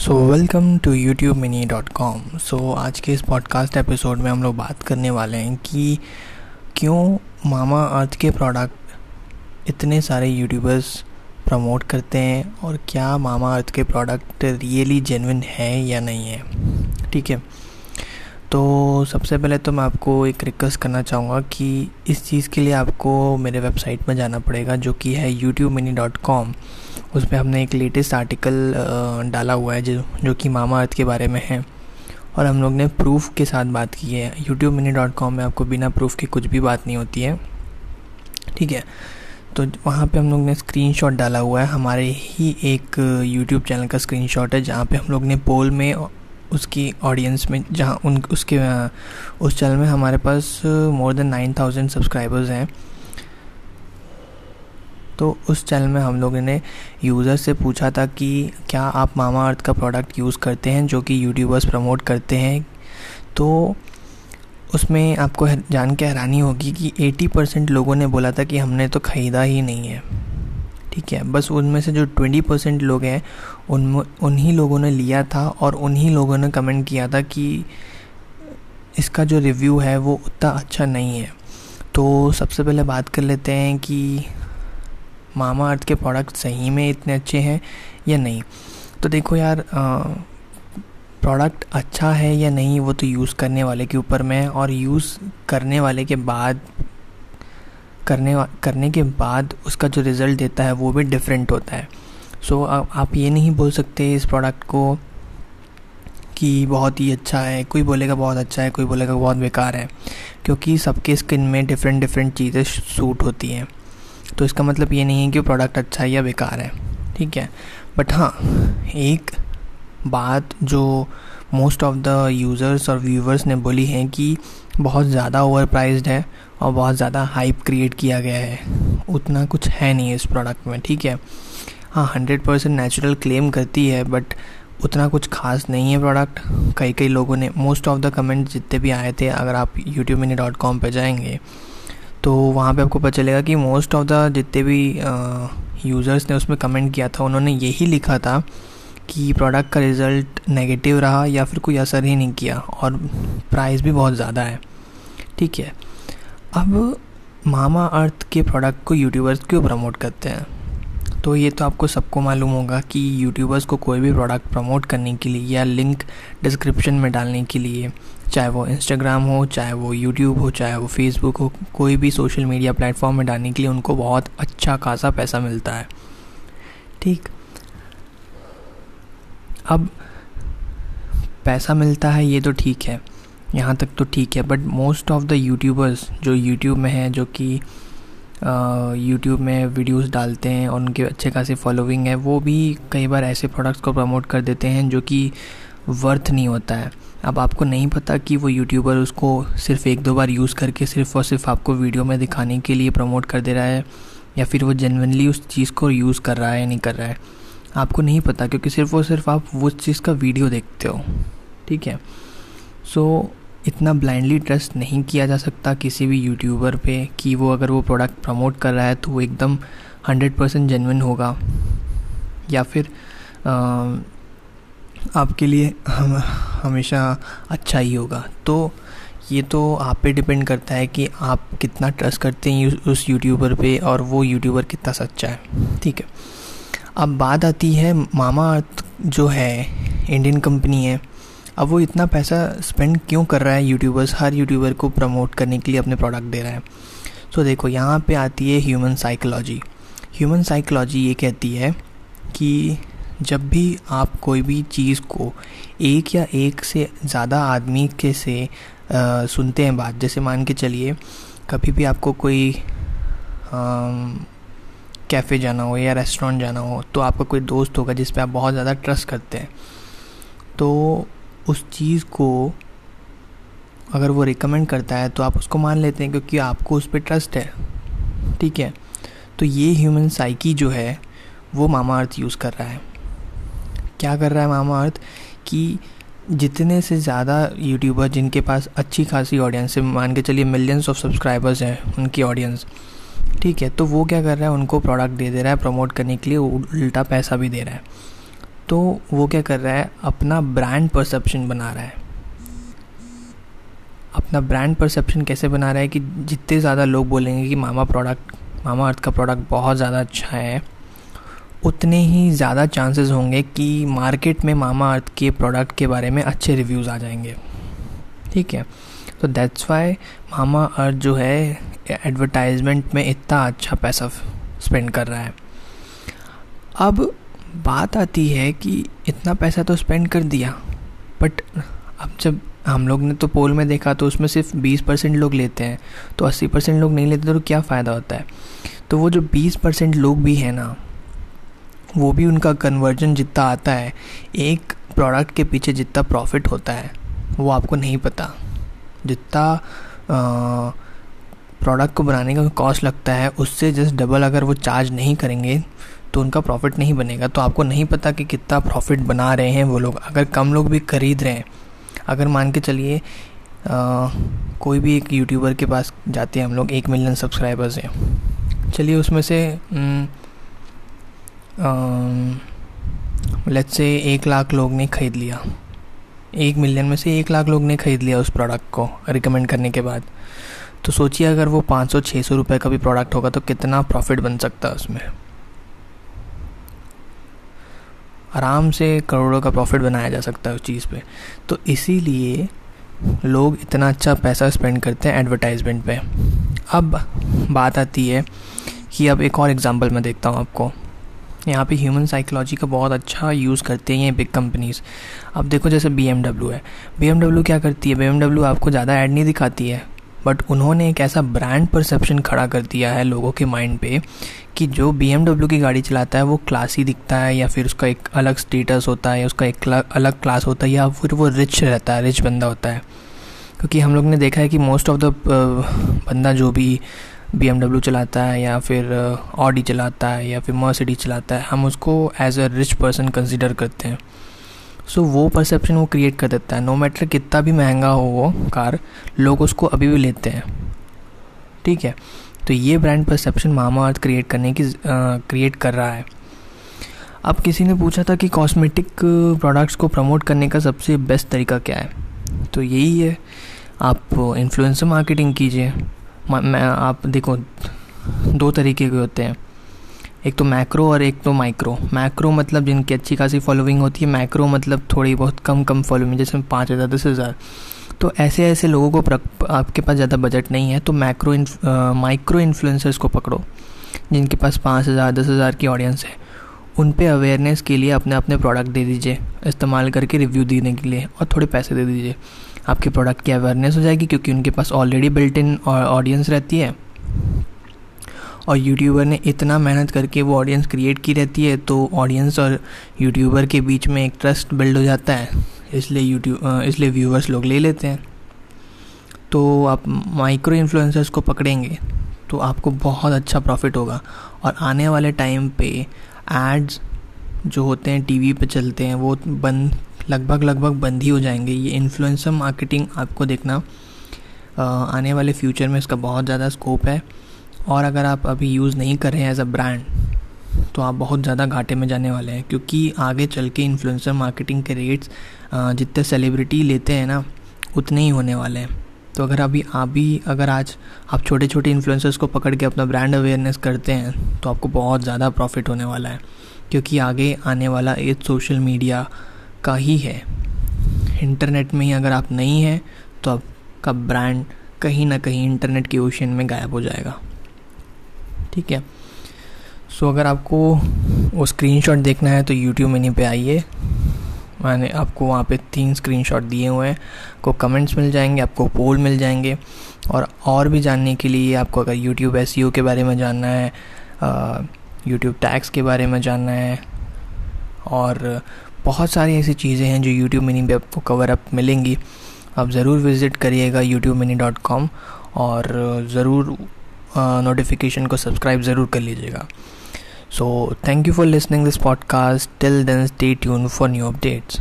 So welcome to YouTube mini dot com so आज के इस पॉडकास्ट एपिसोड में हम लोग बात करने वाले हैं कि क्यों मामा अर्थ के प्रोडक्ट इतने सारे यूट्यूबर्स प्रमोट करते हैं और क्या मामा अर्थ के प्रोडक्ट रियली जेनविन है या नहीं है? ठीक है? तो सबसे पहले तो मैं आपको एक रिक्वेस्ट करना चाहूँगा कि इस चीज़ के लिए आपको मेरे वेबसाइट में जाना पड़ेगा, जो कि है यूट्यूब मिनी डॉट कॉम उस पर हमने एक लेटेस्ट आर्टिकल डाला हुआ है जो जो कि मामा अर्थ के बारे में है। और हम लोग ने प्रूफ के साथ बात की है। यूट्यूब मिनी डॉट कॉम में आपको बिना प्रूफ के कुछ भी बात नहीं होती है। ठीक है? तो वहाँ पे हम लोग ने स्क्रीनशॉट डाला हुआ है। हमारे ही एक यूट्यूब चैनल का स्क्रीनशॉट है, जहाँ पे हम लोग ने पोल में उसकी ऑडियंस में, जहाँ उन, उसके उस चैनल में हमारे पास more than nine thousand subscribers हैं। तो उस चैनल में हम लोगों ने यूज़र से पूछा था कि क्या आप मामा अर्थ का प्रोडक्ट यूज़ करते हैं, जो कि यूट्यूबर्स प्रमोट करते हैं? तो उसमें आपको जान के हैरानी होगी कि 80 परसेंट लोगों ने बोला था कि हमने तो ख़रीदा ही नहीं है। ठीक है, बस उनमें से जो ट्वेंटी परसेंट लोग हैं, उन, उन्हीं लोगों ने लिया था और उन्हीं लोगों ने कमेंट किया था कि इसका जो रिव्यू है वो उतना अच्छा नहीं है। तो सबसे पहले बात कर लेते हैं कि मामा अर्थ के प्रोडक्ट सही में इतने अच्छे हैं या नहीं? तो देखो यार प्रोडक्ट अच्छा है या नहीं वो तो यूज़ करने वाले के ऊपर में और यूज़ करने वाले के बाद करने करने के बाद उसका जो रिज़ल्ट देता है वो भी डिफरेंट होता है। सो so, आप ये नहीं बोल सकते इस प्रोडक्ट को कि बहुत ही अच्छा है कोई बोलेगा बहुत अच्छा है कोई बोलेगा बहुत बेकार है क्योंकि सबके स्किन में डिफरेंट डिफरेंट चीज़ें सूट होती हैं। तो इसका मतलब ये नहीं है कि प्रोडक्ट अच्छा है या बेकार है, ठीक है? बट हाँ एक बात जो मोस्ट ऑफ़ द यूज़र्स और व्यूवर्स ने बोली है कि बहुत ज़्यादा ओवर प्राइज्ड है और बहुत ज़्यादा हाइप क्रिएट किया गया है। उतना कुछ है नहीं इस प्रोडक्ट में, ठीक है? हाँ हंड्रेड परसेंट नेचुरल क्लेम करती है बट उतना कुछ खास नहीं है प्रोडक्ट कई कई लोगों ने मोस्ट ऑफ़ द कमेंट जितने भी आए थे, अगर आप यूट्यूब मिनी डॉट कॉम पर जाएँगे तो वहाँ पे आपको पता चलेगा कि मोस्ट ऑफ़ द जितने भी यूज़र्स ने उसमें कमेंट किया था, उन्होंने यही लिखा था कि प्रोडक्ट का रिज़ल्ट नेगेटिव रहा या फिर कोई असर ही नहीं किया और प्राइस भी बहुत ज़्यादा है। ठीक है? अब मामा अर्थ के प्रोडक्ट को यूट्यूबर्स क्यों प्रमोट करते हैं? तो ये तो आपको सबको मालूम होगा कि यूट्यूबर्स को कोई भी प्रोडक्ट प्रमोट करने के लिए या लिंक डिस्क्रिप्शन में डालने के लिए, चाहे वो इंस्टाग्राम हो, चाहे वो यूट्यूब हो, चाहे वो फेसबुक हो, कोई भी सोशल मीडिया प्लेटफॉर्म में डालने के लिए उनको बहुत अच्छा खासा पैसा मिलता है। ठीक? अब पैसा मिलता है, ये तो ठीक है। यहाँ तक तो ठीक है but most of the YouTubers जो यूट्यूब में हैं, जो कि यूट्यूब में वीडियोस डालते हैं और उनके अच्छे खासी फॉलोइंग है वो भी कई बार ऐसे प्रोडक्ट्स को प्रमोट कर देते हैं जो कि वर्थ नहीं होता है। अब आपको नहीं पता कि वो यूट्यूबर उसको सिर्फ़ एक दो बार यूज़ करके सिर्फ़ और सिर्फ़ आपको वीडियो में दिखाने के लिए प्रमोट कर दे रहा है या फिर वो जेनवनली उस चीज़ को यूज़ कर रहा है या नहीं कर रहा है। आपको नहीं पता क्योंकि सिर्फ़ और सिर्फ़ आप उस चीज़ का वीडियो देखते हो ठीक है? सो so, इतना ब्लाइंडली ट्रस्ट नहीं किया जा सकता किसी भी यूट्यूबर पे कि वो अगर वो प्रोडक्ट प्रमोट कर रहा है तो वो एकदम हंड्रेड परसेंट जेनविन होगा। या फिर आ, आपके लिए हम हमेशा अच्छा ही होगा। तो ये तो आप पे डिपेंड करता है कि आप कितना ट्रस्ट करते हैं उस यूट्यूबर पे और वो यूट्यूबर कितना सच्चा है। ठीक है। अब बात आती है मामा अर्थ जो है इंडियन कंपनी है। अब वो इतना पैसा स्पेंड क्यों कर रहा है यूट्यूबर्स हर यूट्यूबर को प्रमोट करने के लिए अपने प्रोडक्ट दे रहा है। सो so, देखो यहाँ पे आती है ह्यूमन साइकोलॉजी ह्यूमन साइकोलॉजी ये कहती है कि जब भी आप कोई भी चीज़ को एक या एक से ज़्यादा आदमी के से आ, सुनते हैं बात जैसे मान के चलिए कभी भी आपको कोई कैफ़े जाना हो या रेस्टोरेंट जाना हो तो आपका कोई दोस्त होगा जिस पे आप बहुत ज़्यादा ट्रस्ट करते हैं। तो उस चीज़ को अगर वो रिकमेंड करता है तो आप उसको मान लेते हैं क्योंकि आपको उस पर ट्रस्ट है। ठीक है? तो ये ह्यूमन साइकी जो है, वो मामा अर्थ यूज़ कर रहा है। क्या कर रहा है मामा अर्थ कि जितने से ज़्यादा यूट्यूबर जिनके पास अच्छी खासी ऑडियंस है, मान के चलिए मिलियंस ऑफ़ सब्सक्राइबर्स हैं उनकी ऑडियंस ठीक है? तो वो क्या कर रहा है? उनको प्रोडक्ट दे दे रहा है प्रमोट करने के लिए उल्टा पैसा भी दे रहा है। तो वो क्या कर रहा है? अपना ब्रांड परसेप्शन बना रहा है। अपना ब्रांड परसेप्शन कैसे बना रहा है कि जितने ज़्यादा लोग बोलेंगे कि मामा प्रोडक्ट मामा अर्थ का प्रोडक्ट बहुत ज़्यादा अच्छा है, उतने ही ज़्यादा चांसेस होंगे कि मार्केट में मामा अर्थ के प्रोडक्ट के बारे में अच्छे रिव्यूज़ आ जाएँगे। ठीक है? तो दैट्स वाई मामा अर्थ जो है एडवर्टाइजमेंट में इतना अच्छा पैसा स्पेंड कर रहा है। अब बात आती है कि इतना पैसा तो स्पेंड कर दिया बट अब जब हम लोग ने तो पोल में देखा तो उसमें सिर्फ़ 20 परसेंट लोग लेते हैं तो 80 परसेंट लोग नहीं लेते तो क्या फ़ायदा होता है? तो वो जो 20 परसेंट लोग भी हैं ना, वो भी उनका कन्वर्जन जितना आता है, एक प्रोडक्ट के पीछे जितना प्रॉफिट होता है, वो आपको नहीं पता। जितना प्रोडक्ट को बनाने का कॉस्ट लगता है, उससे जस्ट डबल अगर वो चार्ज नहीं करेंगे तो उनका प्रॉफिट नहीं बनेगा। तो आपको नहीं पता कि कितना प्रॉफिट बना रहे हैं वो लोग। अगर कम लोग भी खरीद रहे हैं, अगर मान के चलिए कोई भी एक यूट्यूबर के पास जाते हैं हम लोग, एक मिलियन सब्सक्राइबर्स हैं। चलिए उसमें से लेट्स से एक लाख लोग ने ख़रीद लिया। एक मिलियन में से एक लाख लोग ने ख़रीद लिया उस प्रोडक्ट को रिकमेंड करने के बाद। तो सोचिए अगर वो पाँच सौ रुपये का भी प्रोडक्ट होगा तो कितना प्रॉफिट बन सकता है उसमें? आराम से करोड़ों का प्रॉफिट बनाया जा सकता है उस चीज़ पे। तो इसीलिए लोग इतना अच्छा पैसा स्पेंड करते हैं एडवर्टाइजमेंट पे। अब बात आती है कि अब एक और एग्जांपल मैं देखता हूँ आपको। यहाँ पे ह्यूमन साइकोलॉजी का बहुत अच्छा यूज़ करते हैं ये बिग कंपनीज़ अब देखो जैसे BMW है। BMW क्या करती है? BMW आपको ज़्यादा ऐड नहीं दिखाती है। बट उन्होंने एक ऐसा ब्रांड परसेप्शन खड़ा कर दिया है लोगों के माइंड पे कि जो बीएमडब्ल्यू की गाड़ी चलाता है, वो क्लासी दिखता है या फिर उसका एक अलग स्टेटस होता है या उसका एक अलग क्लास होता है या फिर वो रिच रहता है रिच बंदा होता है। क्योंकि हम लोग ने देखा है कि मोस्ट ऑफ़ द बंदा जो भी BMW चलाता है या फिर ऑडी चलाता है या फिर मर्सिडीज चलाता है, हम उसको as a rich person consider करते हैं। सो वो परसेप्शन वो क्रिएट कर देता है। नो मैटर कितना भी महँगा हो वो कार, लोग उसको अभी भी लेते हैं। ठीक है? तो ये brand perception Mamaearth create करने की क्रिएट कर रहा है। अब किसी ने पूछा था कि कॉस्मेटिक प्रोडक्ट्स को प्रमोट करने का सबसे बेस्ट तरीका क्या है? तो यही है। आप इन्फ्लुएंसर मार्केटिंग कीजिए। मैं, आप देखो, दो तरीके के होते हैं। एक तो मैक्रो और एक तो माइक्रो मैक्रो मतलब जिनकी अच्छी खासी फॉलोइंग होती है मैक्रो मतलब थोड़ी बहुत कम कम फॉलोइंग जैसे पाँच हज़ार, दस हज़ार. तो ऐसे ऐसे लोगों को आपके पास ज़्यादा बजट नहीं है तो मैक्रो माइक्रो इन्फ्लुएंसर्स को पकड़ो, जिनके पास पाँच हज़ार, दस हज़ार की ऑडियंस है. उन पे अवेयरनेस के लिए अपने अपने प्रोडक्ट दे दीजिए, इस्तेमाल करके रिव्यू देने के लिए और थोड़े पैसे दे दीजिए. आपके प्रोडक्ट की अवेयरनेस हो जाएगी, क्योंकि उनके पास ऑलरेडी बिल्ट इन ऑडियंस रहती है. और यूट्यूबर ने इतना मेहनत करके वो ऑडियंस क्रिएट की रहती है तो ऑडियंस और यूट्यूबर के बीच में एक ट्रस्ट बिल्ड हो जाता है। इसलिए यूट्यूब इसलिए व्यूअर्स लोग ले लेते हैं। तो आप माइक्रो इन्फ्लुएंसर्स को पकड़ेंगे तो आपको बहुत अच्छा प्रॉफिट होगा। और आने वाले टाइम पे एड्स जो होते हैं टीवी पे चलते हैं, वो बंद, लगभग लगभग बंद ही हो जाएँगे। ये इन्फ्लुएंसर मार्केटिंग आपको देखना आने वाले फ्यूचर में इसका बहुत ज़्यादा स्कोप है। और अगर आप अभी यूज़ नहीं कर रहे हैं एज अ ब्रांड तो आप बहुत ज़्यादा घाटे में जाने वाले हैं, क्योंकि आगे चल के इन्फ्लुएंसर मार्केटिंग के रेट्स जितने सेलिब्रिटी लेते हैं ना, उतने ही होने वाले हैं। तो अगर अभी आप भी, अगर आज आप छोटे छोटे इन्फ्लुएंसर्स को पकड़ के अपना ब्रांड अवेयरनेस करते हैं तो आपको बहुत ज़्यादा प्रॉफिट होने वाला है, क्योंकि आगे आने वाला एज सोशल मीडिया का ही है। इंटरनेट में ही अगर आप नहीं हैं तो आपका ब्रांड कहीं ना कहीं इंटरनेट के ओशन में गायब हो जाएगा। ठीक है। सो अगर आपको वो स्क्रीनशॉट देखना है तो यूट्यूब मिनी पे आइए। मैंने आपको वहाँ पे तीन स्क्रीनशॉट दिए हुए हैं। आपको कमेंट्स मिल जाएँगे, आपको पोल मिल जाएँगे। और और भी जानने के लिए आपको अगर यूट्यूब एस e के बारे में जानना है यूट्यूब टैक्स के बारे में जानना है, और बहुत सारी ऐसी चीज़ें हैं जो यूट्यूब मिनी पे आपको कवर अप मिलेंगी। आप ज़रूर विज़िट करिएगा यूट्यूब मिनी डॉट कॉम और ज़रूर नोटिफिकेशन को सब्सक्राइब ज़रूर कर लीजिएगा। So thank you for listening this podcast till then stay tune for new updates